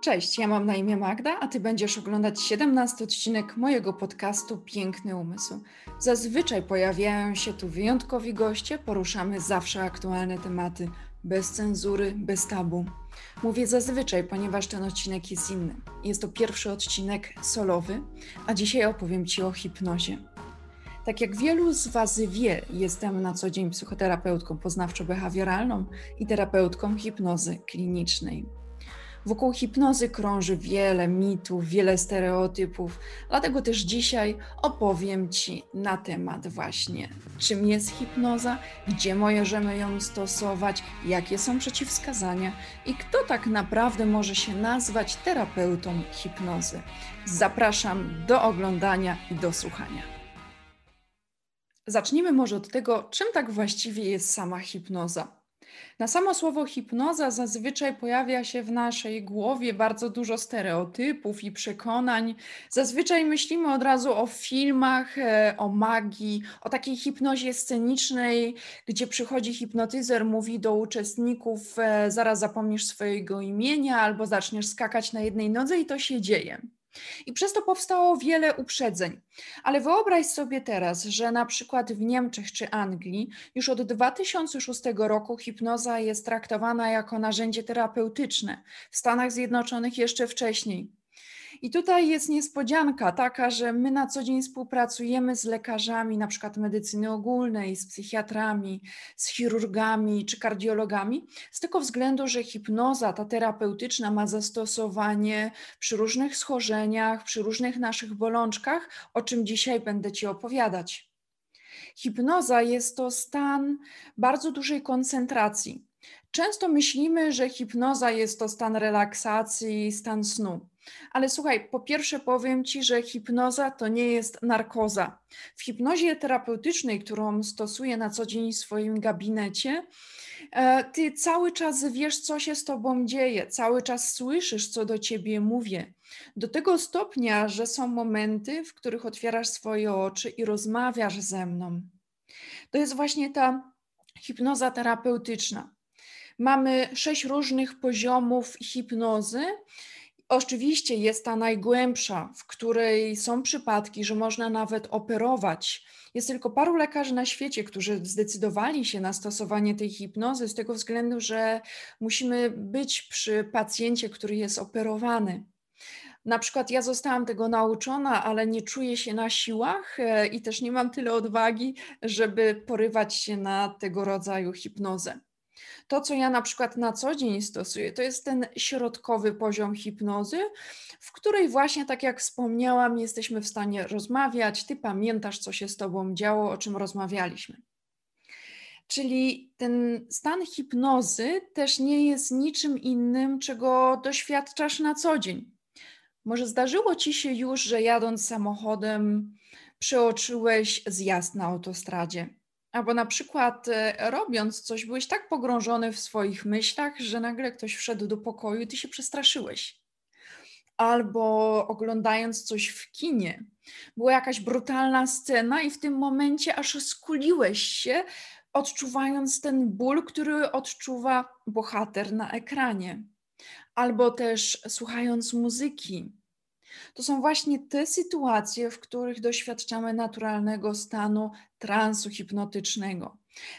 Cześć, ja mam na imię Magda, a Ty będziesz oglądać 17 odcinek mojego podcastu Piękny Umysł. Zazwyczaj pojawiają się tu wyjątkowi goście, poruszamy zawsze aktualne tematy, bez cenzury, bez tabu. Mówię zazwyczaj, ponieważ ten odcinek jest inny. Jest to pierwszy odcinek solowy, a dzisiaj opowiem Ci o hipnozie. Tak jak wielu z Was wie, jestem na co dzień psychoterapeutką poznawczo-behawioralną i terapeutką hipnozy klinicznej. Wokół hipnozy krąży wiele mitów, wiele stereotypów, dlatego też dzisiaj opowiem Ci na temat właśnie, czym jest hipnoza, gdzie możemy ją stosować, jakie są przeciwwskazania i kto tak naprawdę może się nazwać terapeutą hipnozy. Zapraszam do oglądania i do słuchania. Zacznijmy może od tego, czym tak właściwie jest sama hipnoza. Na samo słowo hipnoza zazwyczaj pojawia się w naszej głowie bardzo dużo stereotypów i przekonań. Zazwyczaj myślimy od razu o filmach, e, o magii, o takiej hipnozie scenicznej, gdzie przychodzi hipnotyzer, mówi do uczestników: e, Zaraz zapomnisz swojego imienia, albo zaczniesz skakać na jednej nodze, i to się dzieje. I przez to powstało wiele uprzedzeń. Ale wyobraź sobie teraz, że na przykład w Niemczech czy Anglii już od 2006 roku hipnoza jest traktowana jako narzędzie terapeutyczne, w Stanach Zjednoczonych jeszcze wcześniej. I tutaj jest niespodzianka taka, że my na co dzień współpracujemy z lekarzami, na przykład medycyny ogólnej, z psychiatrami, z chirurgami czy kardiologami, z tego względu, że hipnoza, ta terapeutyczna, ma zastosowanie przy różnych schorzeniach, przy różnych naszych bolączkach, o czym dzisiaj będę Ci opowiadać. Hipnoza jest to stan bardzo dużej koncentracji. Często myślimy, że hipnoza jest to stan relaksacji, stan snu. Ale słuchaj, po pierwsze powiem Ci, że hipnoza to nie jest narkoza. W hipnozie terapeutycznej, którą stosuję na co dzień w swoim gabinecie, e, ty cały czas wiesz, co się z tobą dzieje, cały czas słyszysz, co do ciebie mówię. Do tego stopnia, że są momenty, w których otwierasz swoje oczy i rozmawiasz ze mną. To jest właśnie ta hipnoza terapeutyczna. Mamy sześć różnych poziomów hipnozy Oczywiście jest ta najgłębsza, w której są przypadki, że można nawet operować. Jest tylko paru lekarzy na świecie, którzy zdecydowali się na stosowanie tej hipnozy z tego względu, że musimy być przy pacjencie, który jest operowany. Na przykład ja zostałam tego nauczona, ale nie czuję się na siłach e, i też nie mam tyle odwagi, żeby porywać się na tego rodzaju hipnozę. To, co ja na przykład na co dzień stosuję, to jest ten środkowy poziom hipnozy, w której właśnie, tak jak wspomniałam, jesteśmy w stanie rozmawiać, ty pamiętasz, co się z tobą działo, o czym rozmawialiśmy. Czyli ten stan hipnozy też nie jest niczym innym, czego doświadczasz na co dzień. Może zdarzyło ci się już, że jadąc samochodem przeoczyłeś zjazd na autostradzie Albo na przykład e, robiąc coś, byłeś tak pogrążony w swoich myślach, że nagle ktoś wszedł do pokoju i ty się przestraszyłeś. Albo oglądając coś w kinie, była jakaś brutalna scena i w tym momencie aż skuliłeś się, odczuwając ten ból, który odczuwa bohater na ekranie. Albo też słuchając muzyki, to są właśnie te sytuacje, w których doświadczamy naturalnego stanu transu hipnotycznego.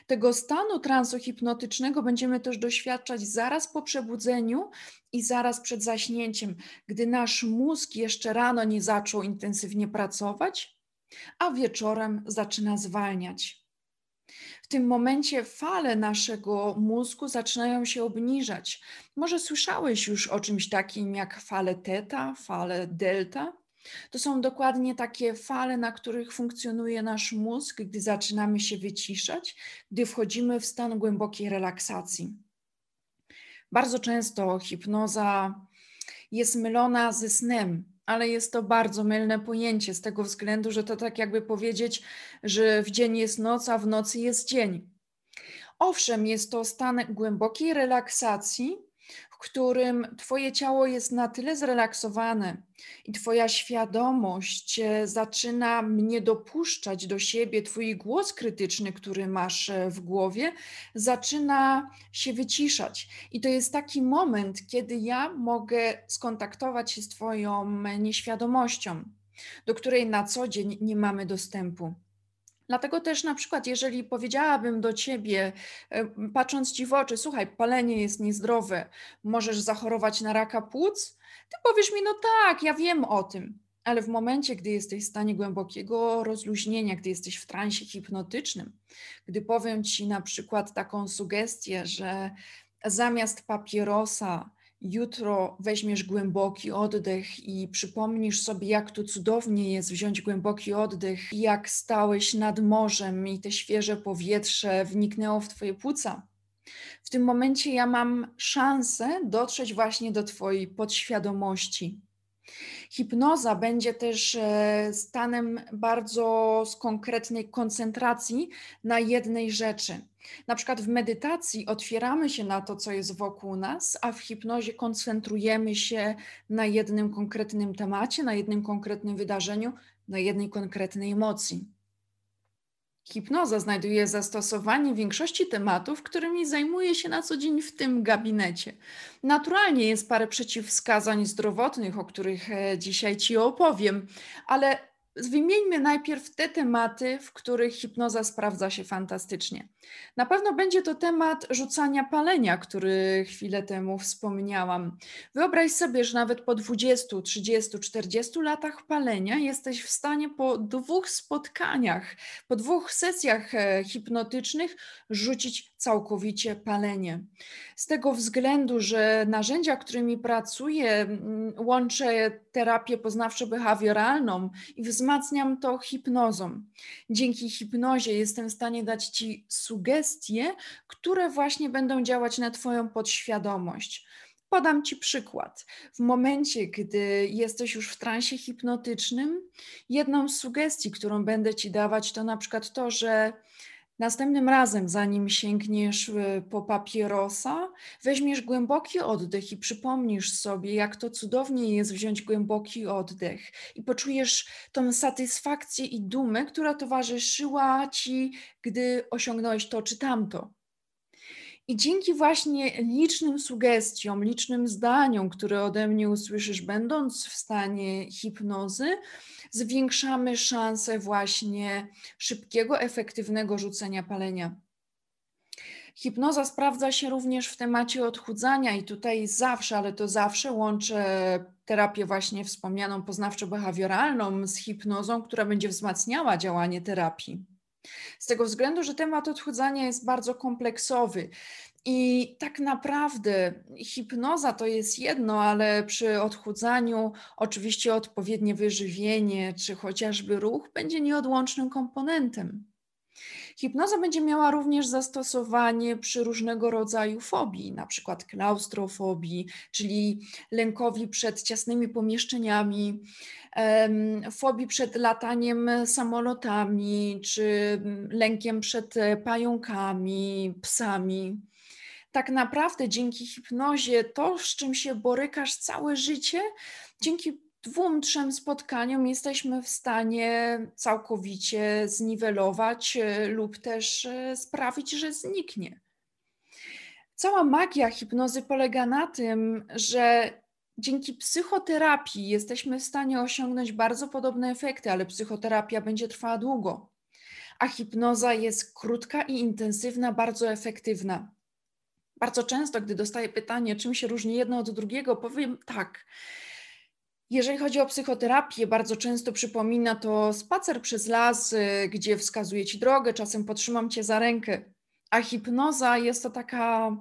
Tego stanu transu hipnotycznego będziemy też doświadczać zaraz po przebudzeniu i zaraz przed zaśnięciem, gdy nasz mózg jeszcze rano nie zaczął intensywnie pracować, a wieczorem zaczyna zwalniać tym momencie fale naszego mózgu zaczynają się obniżać. Może słyszałeś już o czymś takim jak fale teta, fale delta? To są dokładnie takie fale, na których funkcjonuje nasz mózg, gdy zaczynamy się wyciszać, gdy wchodzimy w stan głębokiej relaksacji. Bardzo często hipnoza jest mylona ze snem, ale jest to bardzo mylne pojęcie z tego względu, że to tak jakby powiedzieć, że w dzień jest noc, a w nocy jest dzień. Owszem, jest to stan głębokiej relaksacji, którym Twoje ciało jest na tyle zrelaksowane i Twoja świadomość e, zaczyna mnie dopuszczać do siebie, Twój głos krytyczny, który masz e, w głowie, zaczyna się wyciszać. I to jest taki moment, kiedy ja mogę skontaktować się z Twoją nieświadomością, do której na co dzień nie mamy dostępu. Dlatego też na przykład, jeżeli powiedziałabym do ciebie, e, patrząc ci w oczy, słuchaj, palenie jest niezdrowe, możesz zachorować na raka płuc, ty powiesz mi, no tak, ja wiem o tym. Ale w momencie, gdy jesteś w stanie głębokiego rozluźnienia, gdy jesteś w transie hipnotycznym, gdy powiem ci na przykład taką sugestię, że zamiast papierosa jutro weźmiesz głęboki oddech i przypomnisz sobie, jak to cudownie jest wziąć głęboki oddech, jak stałeś nad morzem i te świeże powietrze wniknęło w Twoje płuca. W tym momencie ja mam szansę dotrzeć właśnie do Twojej podświadomości. Hipnoza będzie też e, stanem bardzo z konkretnej koncentracji na jednej rzeczy. Na przykład w medytacji otwieramy się na to, co jest wokół nas, a w hipnozie koncentrujemy się na jednym konkretnym temacie, na jednym konkretnym wydarzeniu, na jednej konkretnej emocji. Hipnoza znajduje zastosowanie w większości tematów, którymi zajmuję się na co dzień w tym gabinecie. Naturalnie jest parę przeciwwskazań zdrowotnych, o których e, dzisiaj Ci opowiem, ale Wymieńmy najpierw te tematy, w których hipnoza sprawdza się fantastycznie. Na pewno będzie to temat rzucania palenia, który chwilę temu wspomniałam. Wyobraź sobie, że nawet po 20, 30, 40 latach palenia jesteś w stanie po dwóch spotkaniach, po dwóch sesjach e, hipnotycznych rzucić całkowicie palenie. Z tego względu, że narzędzia, którymi pracuję, łączę terapię poznawczo-behawioralną i wzmacniam to hipnozą. Dzięki hipnozie jestem w stanie dać Ci sugestie, które właśnie będą działać na Twoją podświadomość. Podam Ci przykład. W momencie, gdy jesteś już w transie hipnotycznym, jedną z sugestii, którą będę Ci dawać, to na przykład to, że Następnym razem, zanim sięgniesz y, po papierosa, weźmiesz głęboki oddech i przypomnisz sobie, jak to cudownie jest wziąć głęboki oddech i poczujesz tą satysfakcję i dumę, która towarzyszyła ci, gdy osiągnąłeś to czy tamto. I dzięki właśnie licznym sugestiom, licznym zdaniom, które ode mnie usłyszysz, będąc w stanie hipnozy, zwiększamy szanse właśnie szybkiego, efektywnego rzucenia palenia. Hipnoza sprawdza się również w temacie odchudzania i tutaj zawsze, ale to zawsze łączę terapię właśnie wspomnianą poznawczo-behawioralną z hipnozą, która będzie wzmacniała działanie terapii. Z tego względu, że temat odchudzania jest bardzo kompleksowy. I tak naprawdę hipnoza to jest jedno, ale przy odchudzaniu oczywiście odpowiednie wyżywienie czy chociażby ruch będzie nieodłącznym komponentem. Hipnoza będzie miała również zastosowanie przy różnego rodzaju fobii, na przykład klaustrofobii, czyli lękowi przed ciasnymi pomieszczeniami, fobii przed lataniem samolotami, czy lękiem przed pająkami, psami. Tak naprawdę dzięki hipnozie to, z czym się borykasz całe życie, dzięki dwóm, trzem spotkaniom jesteśmy w stanie całkowicie zniwelować e, lub też e, sprawić, że zniknie. Cała magia hipnozy polega na tym, że dzięki psychoterapii jesteśmy w stanie osiągnąć bardzo podobne efekty, ale psychoterapia będzie trwała długo, a hipnoza jest krótka i intensywna, bardzo efektywna. Bardzo często, gdy dostaję pytanie, czym się różni jedno od drugiego, powiem tak. Jeżeli chodzi o psychoterapię, bardzo często przypomina to spacer przez las, y, gdzie wskazuję ci drogę, czasem potrzymam cię za rękę. A hipnoza jest to taka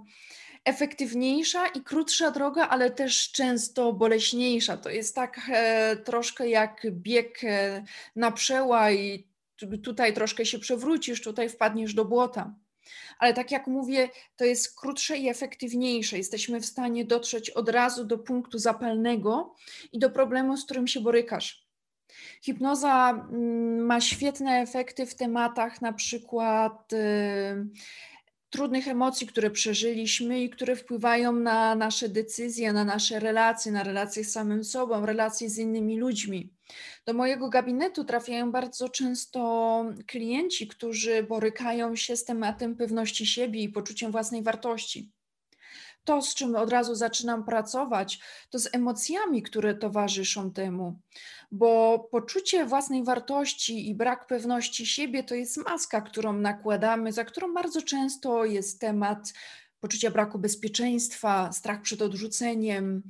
efektywniejsza i krótsza droga, ale też często boleśniejsza. To jest tak e, troszkę jak bieg e, na przełaj. Tutaj troszkę się przewrócisz, tutaj wpadniesz do błota ale tak jak mówię, to jest krótsze i efektywniejsze. Jesteśmy w stanie dotrzeć od razu do punktu zapalnego i do problemu, z którym się borykasz. Hipnoza mm, ma świetne efekty w tematach na przykład y, trudnych emocji, które przeżyliśmy i które wpływają na nasze decyzje, na nasze relacje, na relacje z samym sobą, relacje z innymi ludźmi. Do mojego gabinetu trafiają bardzo często klienci, którzy borykają się z tematem pewności siebie i poczuciem własnej wartości. To, z czym od razu zaczynam pracować, to z emocjami, które towarzyszą temu, bo poczucie własnej wartości i brak pewności siebie to jest maska, którą nakładamy, za którą bardzo często jest temat poczucia braku bezpieczeństwa, strach przed odrzuceniem,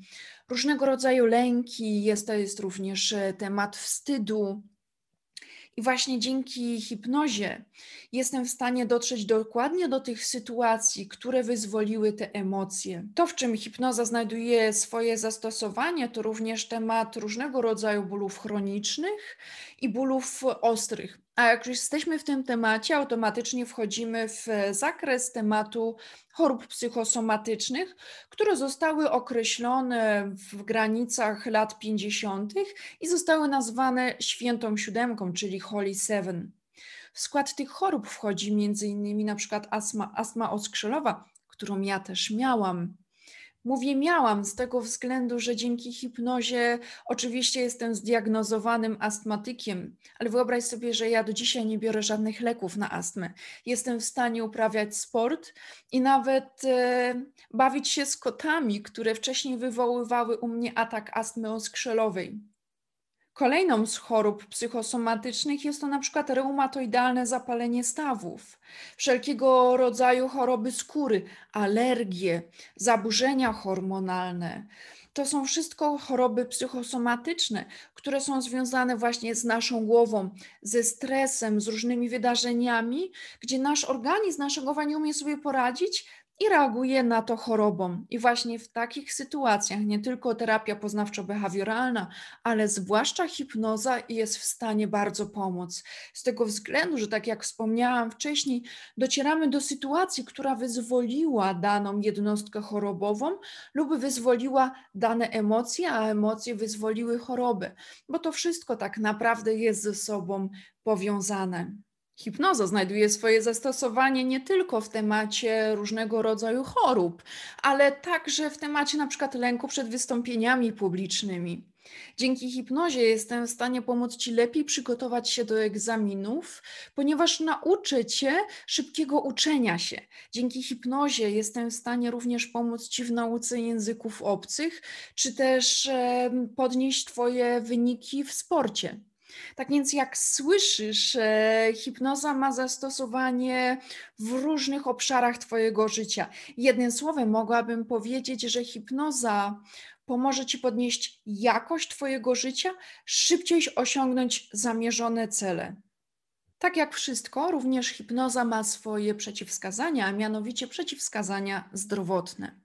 różnego rodzaju lęki, jest to jest również e, temat wstydu. I właśnie dzięki hipnozie jestem w stanie dotrzeć dokładnie do tych sytuacji, które wyzwoliły te emocje. To, w czym hipnoza znajduje swoje zastosowanie, to również temat różnego rodzaju bólów chronicznych i bólów ostrych. A jak już jesteśmy w tym temacie, automatycznie wchodzimy w zakres tematu chorób psychosomatycznych, które zostały określone w granicach lat 50. i zostały nazwane świętą siódemką, czyli Holy Seven. W skład tych chorób wchodzi m.in. na przykład astma, astma oskrzelowa, którą ja też miałam. Mówię miałam z tego względu, że dzięki hipnozie oczywiście jestem zdiagnozowanym astmatykiem, ale wyobraź sobie, że ja do dzisiaj nie biorę żadnych leków na astmę. Jestem w stanie uprawiać sport i nawet e, bawić się z kotami, które wcześniej wywoływały u mnie atak astmy oskrzelowej. Kolejną z chorób psychosomatycznych jest to na przykład reumatoidalne zapalenie stawów, wszelkiego rodzaju choroby skóry, alergie, zaburzenia hormonalne. To są wszystko choroby psychosomatyczne, które są związane właśnie z naszą głową, ze stresem, z różnymi wydarzeniami, gdzie nasz organizm, nasza głowa nie umie sobie poradzić, i reaguje na to chorobą. I właśnie w takich sytuacjach nie tylko terapia poznawczo-behawioralna, ale zwłaszcza hipnoza jest w stanie bardzo pomóc. Z tego względu, że tak jak wspomniałam wcześniej, docieramy do sytuacji, która wyzwoliła daną jednostkę chorobową lub wyzwoliła dane emocje, a emocje wyzwoliły chorobę, bo to wszystko tak naprawdę jest ze sobą powiązane. Hipnoza znajduje swoje zastosowanie nie tylko w temacie różnego rodzaju chorób, ale także w temacie na przykład lęku przed wystąpieniami publicznymi. Dzięki hipnozie jestem w stanie pomóc Ci lepiej przygotować się do egzaminów, ponieważ nauczę Cię szybkiego uczenia się. Dzięki hipnozie jestem w stanie również pomóc Ci w nauce języków obcych, czy też podnieść Twoje wyniki w sporcie. Tak więc, jak słyszysz, hipnoza ma zastosowanie w różnych obszarach Twojego życia. Jednym słowem, mogłabym powiedzieć, że hipnoza pomoże Ci podnieść jakość Twojego życia, szybciej osiągnąć zamierzone cele. Tak jak wszystko, również hipnoza ma swoje przeciwwskazania, a mianowicie przeciwwskazania zdrowotne.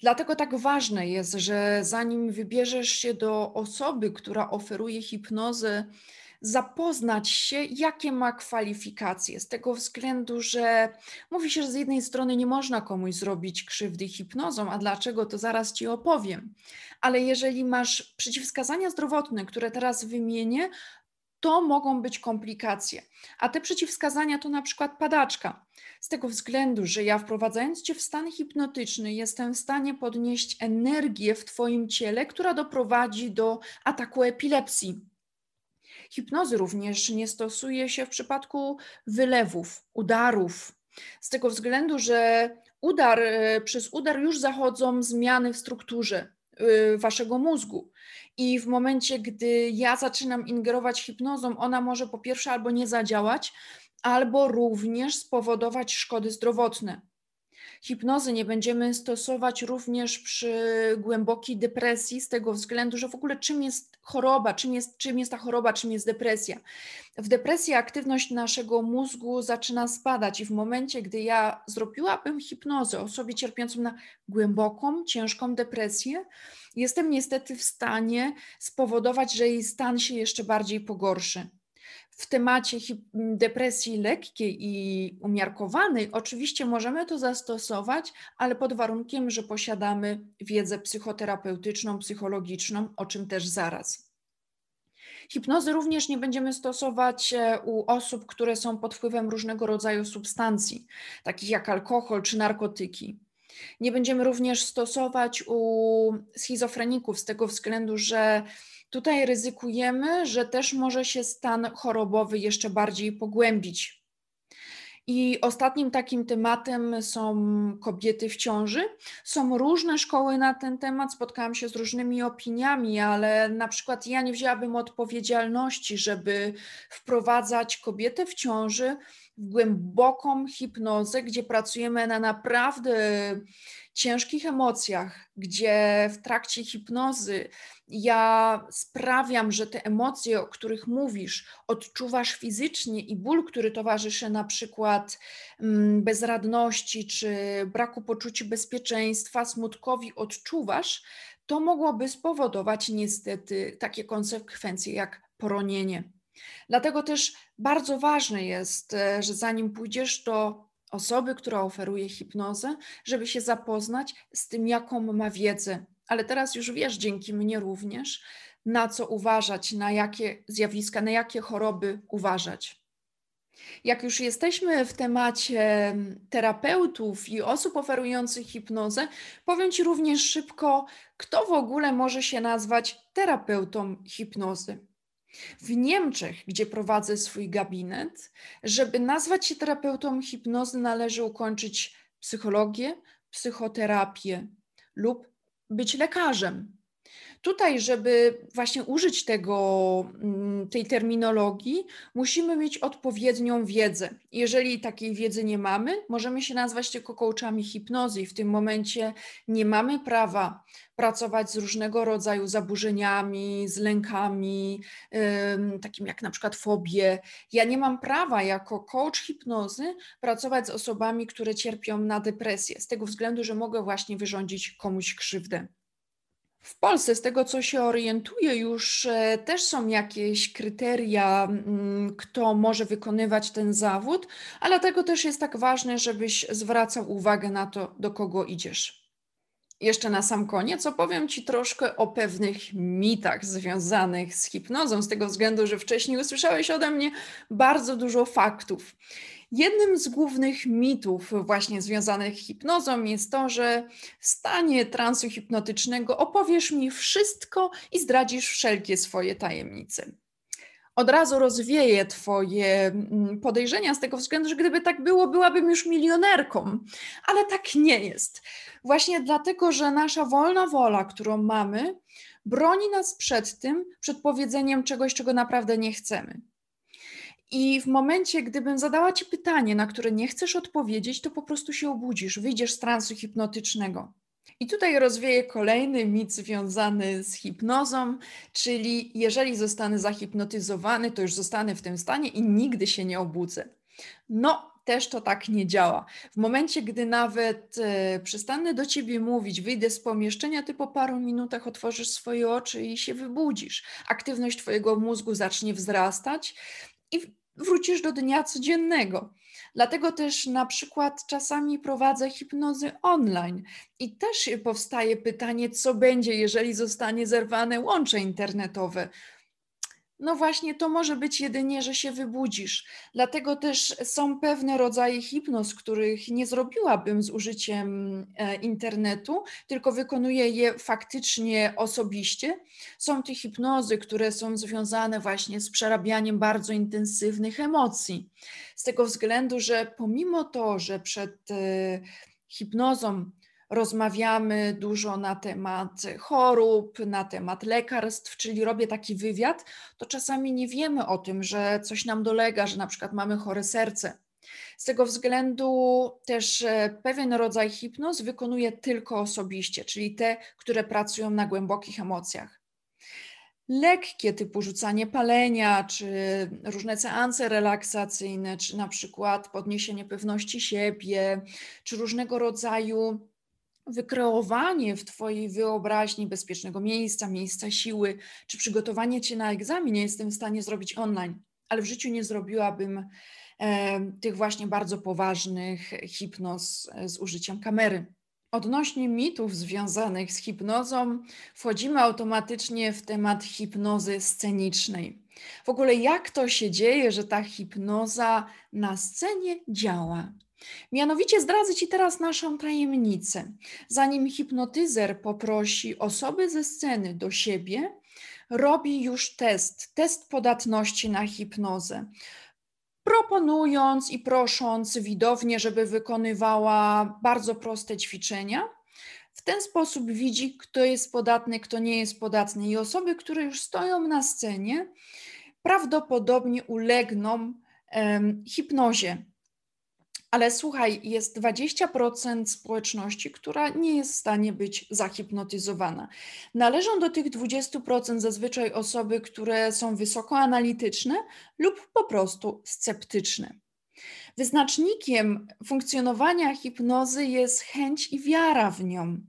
Dlatego tak ważne jest, że zanim wybierzesz się do osoby, która oferuje hipnozę, zapoznać się, jakie ma kwalifikacje. Z tego względu, że mówi się, że z jednej strony nie można komuś zrobić krzywdy hipnozą, a dlaczego to zaraz ci opowiem. Ale jeżeli masz przeciwwskazania zdrowotne, które teraz wymienię, to mogą być komplikacje. A te przeciwwskazania to na przykład padaczka. Z tego względu, że ja wprowadzając Cię w stan hipnotyczny, jestem w stanie podnieść energię w Twoim ciele, która doprowadzi do ataku epilepsji. Hipnozy również nie stosuje się w przypadku wylewów, udarów. Z tego względu, że udar, e, przez udar już zachodzą zmiany w strukturze e, waszego mózgu. I w momencie, gdy ja zaczynam ingerować hipnozą, ona może po pierwsze albo nie zadziałać, albo również spowodować szkody zdrowotne. Hipnozy nie będziemy stosować również przy głębokiej depresji, z tego względu, że w ogóle czym jest choroba, czym jest, czym jest ta choroba, czym jest depresja. W depresji aktywność naszego mózgu zaczyna spadać, i w momencie, gdy ja zrobiłabym hipnozę osobie cierpiącą na głęboką, ciężką depresję, jestem niestety w stanie spowodować, że jej stan się jeszcze bardziej pogorszy w temacie depresji lekkiej i umiarkowanej, oczywiście możemy to zastosować, ale pod warunkiem, że posiadamy wiedzę psychoterapeutyczną, psychologiczną, o czym też zaraz. Hipnozy również nie będziemy stosować e, u osób, które są pod wpływem różnego rodzaju substancji, takich jak alkohol czy narkotyki. Nie będziemy również stosować u schizofreników z tego względu, że tutaj ryzykujemy, że też może się stan chorobowy jeszcze bardziej pogłębić i ostatnim takim tematem są kobiety w ciąży. Są różne szkoły na ten temat, spotkałam się z różnymi opiniami, ale na przykład ja nie wzięłabym odpowiedzialności, żeby wprowadzać kobietę w ciąży w głęboką hipnozę, gdzie pracujemy na naprawdę ciężkich emocjach, gdzie w trakcie hipnozy ja sprawiam, że te emocje, o których mówisz, odczuwasz fizycznie i ból, który towarzyszy na przykład mm, bezradności czy braku poczucia bezpieczeństwa, smutkowi odczuwasz, to mogłoby spowodować niestety takie konsekwencje jak poronienie. Dlatego też bardzo ważne jest, e, że zanim pójdziesz do osoby, która oferuje hipnozę, żeby się zapoznać z tym, jaką ma wiedzę. Ale teraz już wiesz, dzięki mnie również, na co uważać, na jakie zjawiska, na jakie choroby uważać. Jak już jesteśmy w temacie terapeutów i osób oferujących hipnozę, powiem Ci również szybko, kto w ogóle może się nazwać terapeutą hipnozy. W Niemczech, gdzie prowadzę swój gabinet, żeby nazwać się terapeutą hipnozy, należy ukończyć psychologię, psychoterapię lub być lekarzem. Tutaj, żeby właśnie użyć tego, mm, tej terminologii, musimy mieć odpowiednią wiedzę. Jeżeli takiej wiedzy nie mamy, możemy się nazwać tylko coachami hipnozy i w tym momencie nie mamy prawa pracować z różnego rodzaju zaburzeniami, z lękami, takim jak na przykład fobie. Ja nie mam prawa jako coach hipnozy pracować z osobami, które cierpią na depresję, z tego względu, że mogę właśnie wyrządzić komuś krzywdę. W Polsce, z tego co się orientuję, już e, też są jakieś kryteria, mm, kto może wykonywać ten zawód, ale dlatego też jest tak ważne, żebyś zwracał uwagę na to, do kogo idziesz. Jeszcze na sam koniec opowiem Ci troszkę o pewnych mitach związanych z hipnozą, z tego względu, że wcześniej usłyszałeś ode mnie bardzo dużo faktów. Jednym z głównych mitów właśnie związanych z hipnozą jest to, że w stanie transu hipnotycznego opowiesz mi wszystko i zdradzisz wszelkie swoje tajemnice. Od razu rozwieję Twoje mm, podejrzenia z tego względu, że gdyby tak było, byłabym już milionerką, ale tak nie jest. Właśnie dlatego, że nasza wolna wola, którą mamy, broni nas przed tym, przed powiedzeniem czegoś, czego naprawdę nie chcemy. I w momencie, gdybym zadała Ci pytanie, na które nie chcesz odpowiedzieć, to po prostu się obudzisz, wyjdziesz z transu hipnotycznego. I tutaj rozwieję kolejny mit związany z hipnozą, czyli jeżeli zostanę zahipnotyzowany, to już zostanę w tym stanie i nigdy się nie obudzę. No, też to tak nie działa. W momencie, gdy nawet e, przestanę do ciebie mówić, wyjdę z pomieszczenia, ty po paru minutach otworzysz swoje oczy i się wybudzisz. Aktywność twojego mózgu zacznie wzrastać i wrócisz do dnia codziennego. Dlatego też na przykład czasami prowadzę hipnozy online i też powstaje pytanie, co będzie, jeżeli zostanie zerwane łącze internetowe. No właśnie, to może być jedynie, że się wybudzisz. Dlatego też są pewne rodzaje hipnoz, których nie zrobiłabym z użyciem e, internetu, tylko wykonuję je faktycznie osobiście. Są te hipnozy, które są związane właśnie z przerabianiem bardzo intensywnych emocji. Z tego względu, że pomimo to, że przed e, hipnozą rozmawiamy dużo na temat chorób, na temat lekarstw, czyli robię taki wywiad, to czasami nie wiemy o tym, że coś nam dolega, że na przykład mamy chore serce. Z tego względu też e, pewien rodzaj hipnoz wykonuję tylko osobiście, czyli te, które pracują na głębokich emocjach. Lekkie typu rzucanie palenia, czy różne seanse relaksacyjne, czy na przykład podniesienie pewności siebie, czy różnego rodzaju wykreowanie w Twojej wyobraźni bezpiecznego miejsca, miejsca siły, czy przygotowanie Cię na egzamin jestem w stanie zrobić online, ale w życiu nie zrobiłabym e, tych właśnie bardzo poważnych hipnoz z użyciem kamery. Odnośnie mitów związanych z hipnozą, wchodzimy automatycznie w temat hipnozy scenicznej. W ogóle, jak to się dzieje, że ta hipnoza na scenie działa? Mianowicie zdradzę Ci teraz naszą tajemnicę. Zanim hipnotyzer poprosi osoby ze sceny do siebie, robi już test, test podatności na hipnozę proponując i prosząc widownię, żeby wykonywała bardzo proste ćwiczenia. W ten sposób widzi, kto jest podatny, kto nie jest podatny. I osoby, które już stoją na scenie, prawdopodobnie ulegną um, hipnozie. Ale słuchaj, jest 20% społeczności, która nie jest w stanie być zahipnotyzowana. Należą do tych 20% zazwyczaj osoby, które są wysoko analityczne lub po prostu sceptyczne. Wyznacznikiem funkcjonowania hipnozy jest chęć i wiara w nią.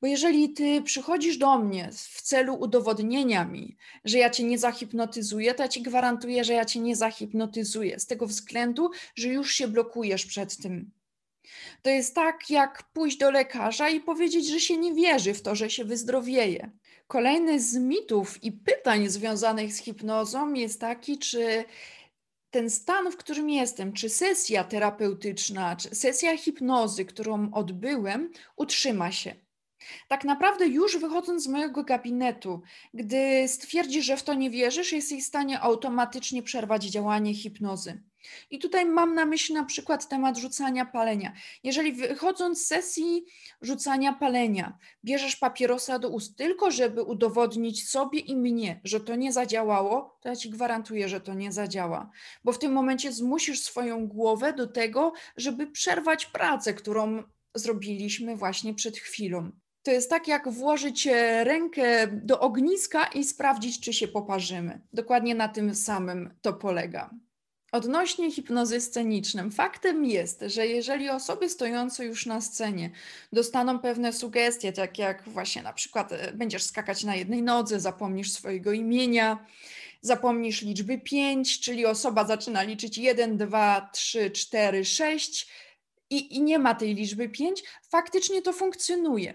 Bo jeżeli ty przychodzisz do mnie w celu udowodnienia mi, że ja cię nie zahipnotyzuję, to ja ci gwarantuję, że ja cię nie zahipnotyzuję, z tego względu, że już się blokujesz przed tym. To jest tak, jak pójść do lekarza i powiedzieć, że się nie wierzy w to, że się wyzdrowieje. Kolejny z mitów i pytań związanych z hipnozą jest taki, czy ten stan, w którym jestem, czy sesja terapeutyczna, czy sesja hipnozy, którą odbyłem, utrzyma się. Tak naprawdę, już wychodząc z mojego gabinetu, gdy stwierdzisz, że w to nie wierzysz, jesteś w stanie automatycznie przerwać działanie hipnozy. I tutaj mam na myśli na przykład temat rzucania palenia. Jeżeli wychodząc z sesji rzucania palenia, bierzesz papierosa do ust tylko, żeby udowodnić sobie i mnie, że to nie zadziałało, to ja ci gwarantuję, że to nie zadziała. Bo w tym momencie zmusisz swoją głowę do tego, żeby przerwać pracę, którą zrobiliśmy właśnie przed chwilą. To jest tak, jak włożyć e, rękę do ogniska i sprawdzić, czy się poparzymy. Dokładnie na tym samym to polega. Odnośnie hipnozy scenicznym, faktem jest, że jeżeli osoby stojące już na scenie dostaną pewne sugestie, tak jak właśnie na przykład e, będziesz skakać na jednej nodze, zapomnisz swojego imienia, zapomnisz liczby 5, czyli osoba zaczyna liczyć 1, 2, 3, 4, 6 i, i nie ma tej liczby 5, faktycznie to funkcjonuje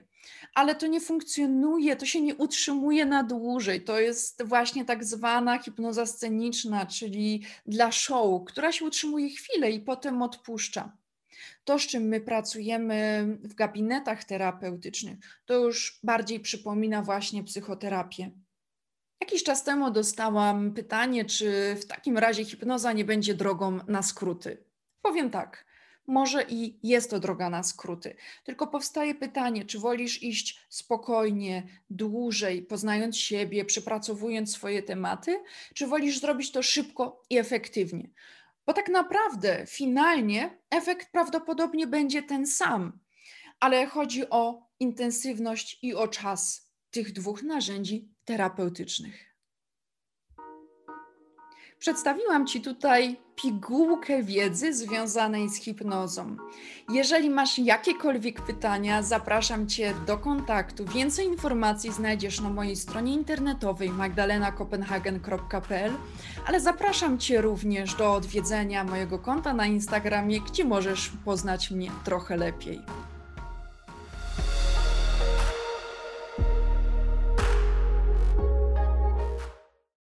ale to nie funkcjonuje, to się nie utrzymuje na dłużej. To jest właśnie tak zwana hipnoza sceniczna, czyli dla show, która się utrzymuje chwilę i potem odpuszcza. To, z czym my pracujemy w gabinetach terapeutycznych, to już bardziej przypomina właśnie psychoterapię. Jakiś czas temu dostałam pytanie, czy w takim razie hipnoza nie będzie drogą na skróty. Powiem tak może i jest to droga na skróty. Tylko powstaje pytanie, czy wolisz iść spokojnie, dłużej, poznając siebie, przepracowując swoje tematy, czy wolisz zrobić to szybko i efektywnie? Bo tak naprawdę finalnie efekt prawdopodobnie będzie ten sam, ale chodzi o intensywność i o czas tych dwóch narzędzi terapeutycznych. Przedstawiłam Ci tutaj pigułkę wiedzy związanej z hipnozą. Jeżeli masz jakiekolwiek pytania, zapraszam Cię do kontaktu. Więcej informacji znajdziesz na mojej stronie internetowej magdalenakopenhagen.pl, ale zapraszam Cię również do odwiedzenia mojego konta na Instagramie, gdzie możesz poznać mnie trochę lepiej.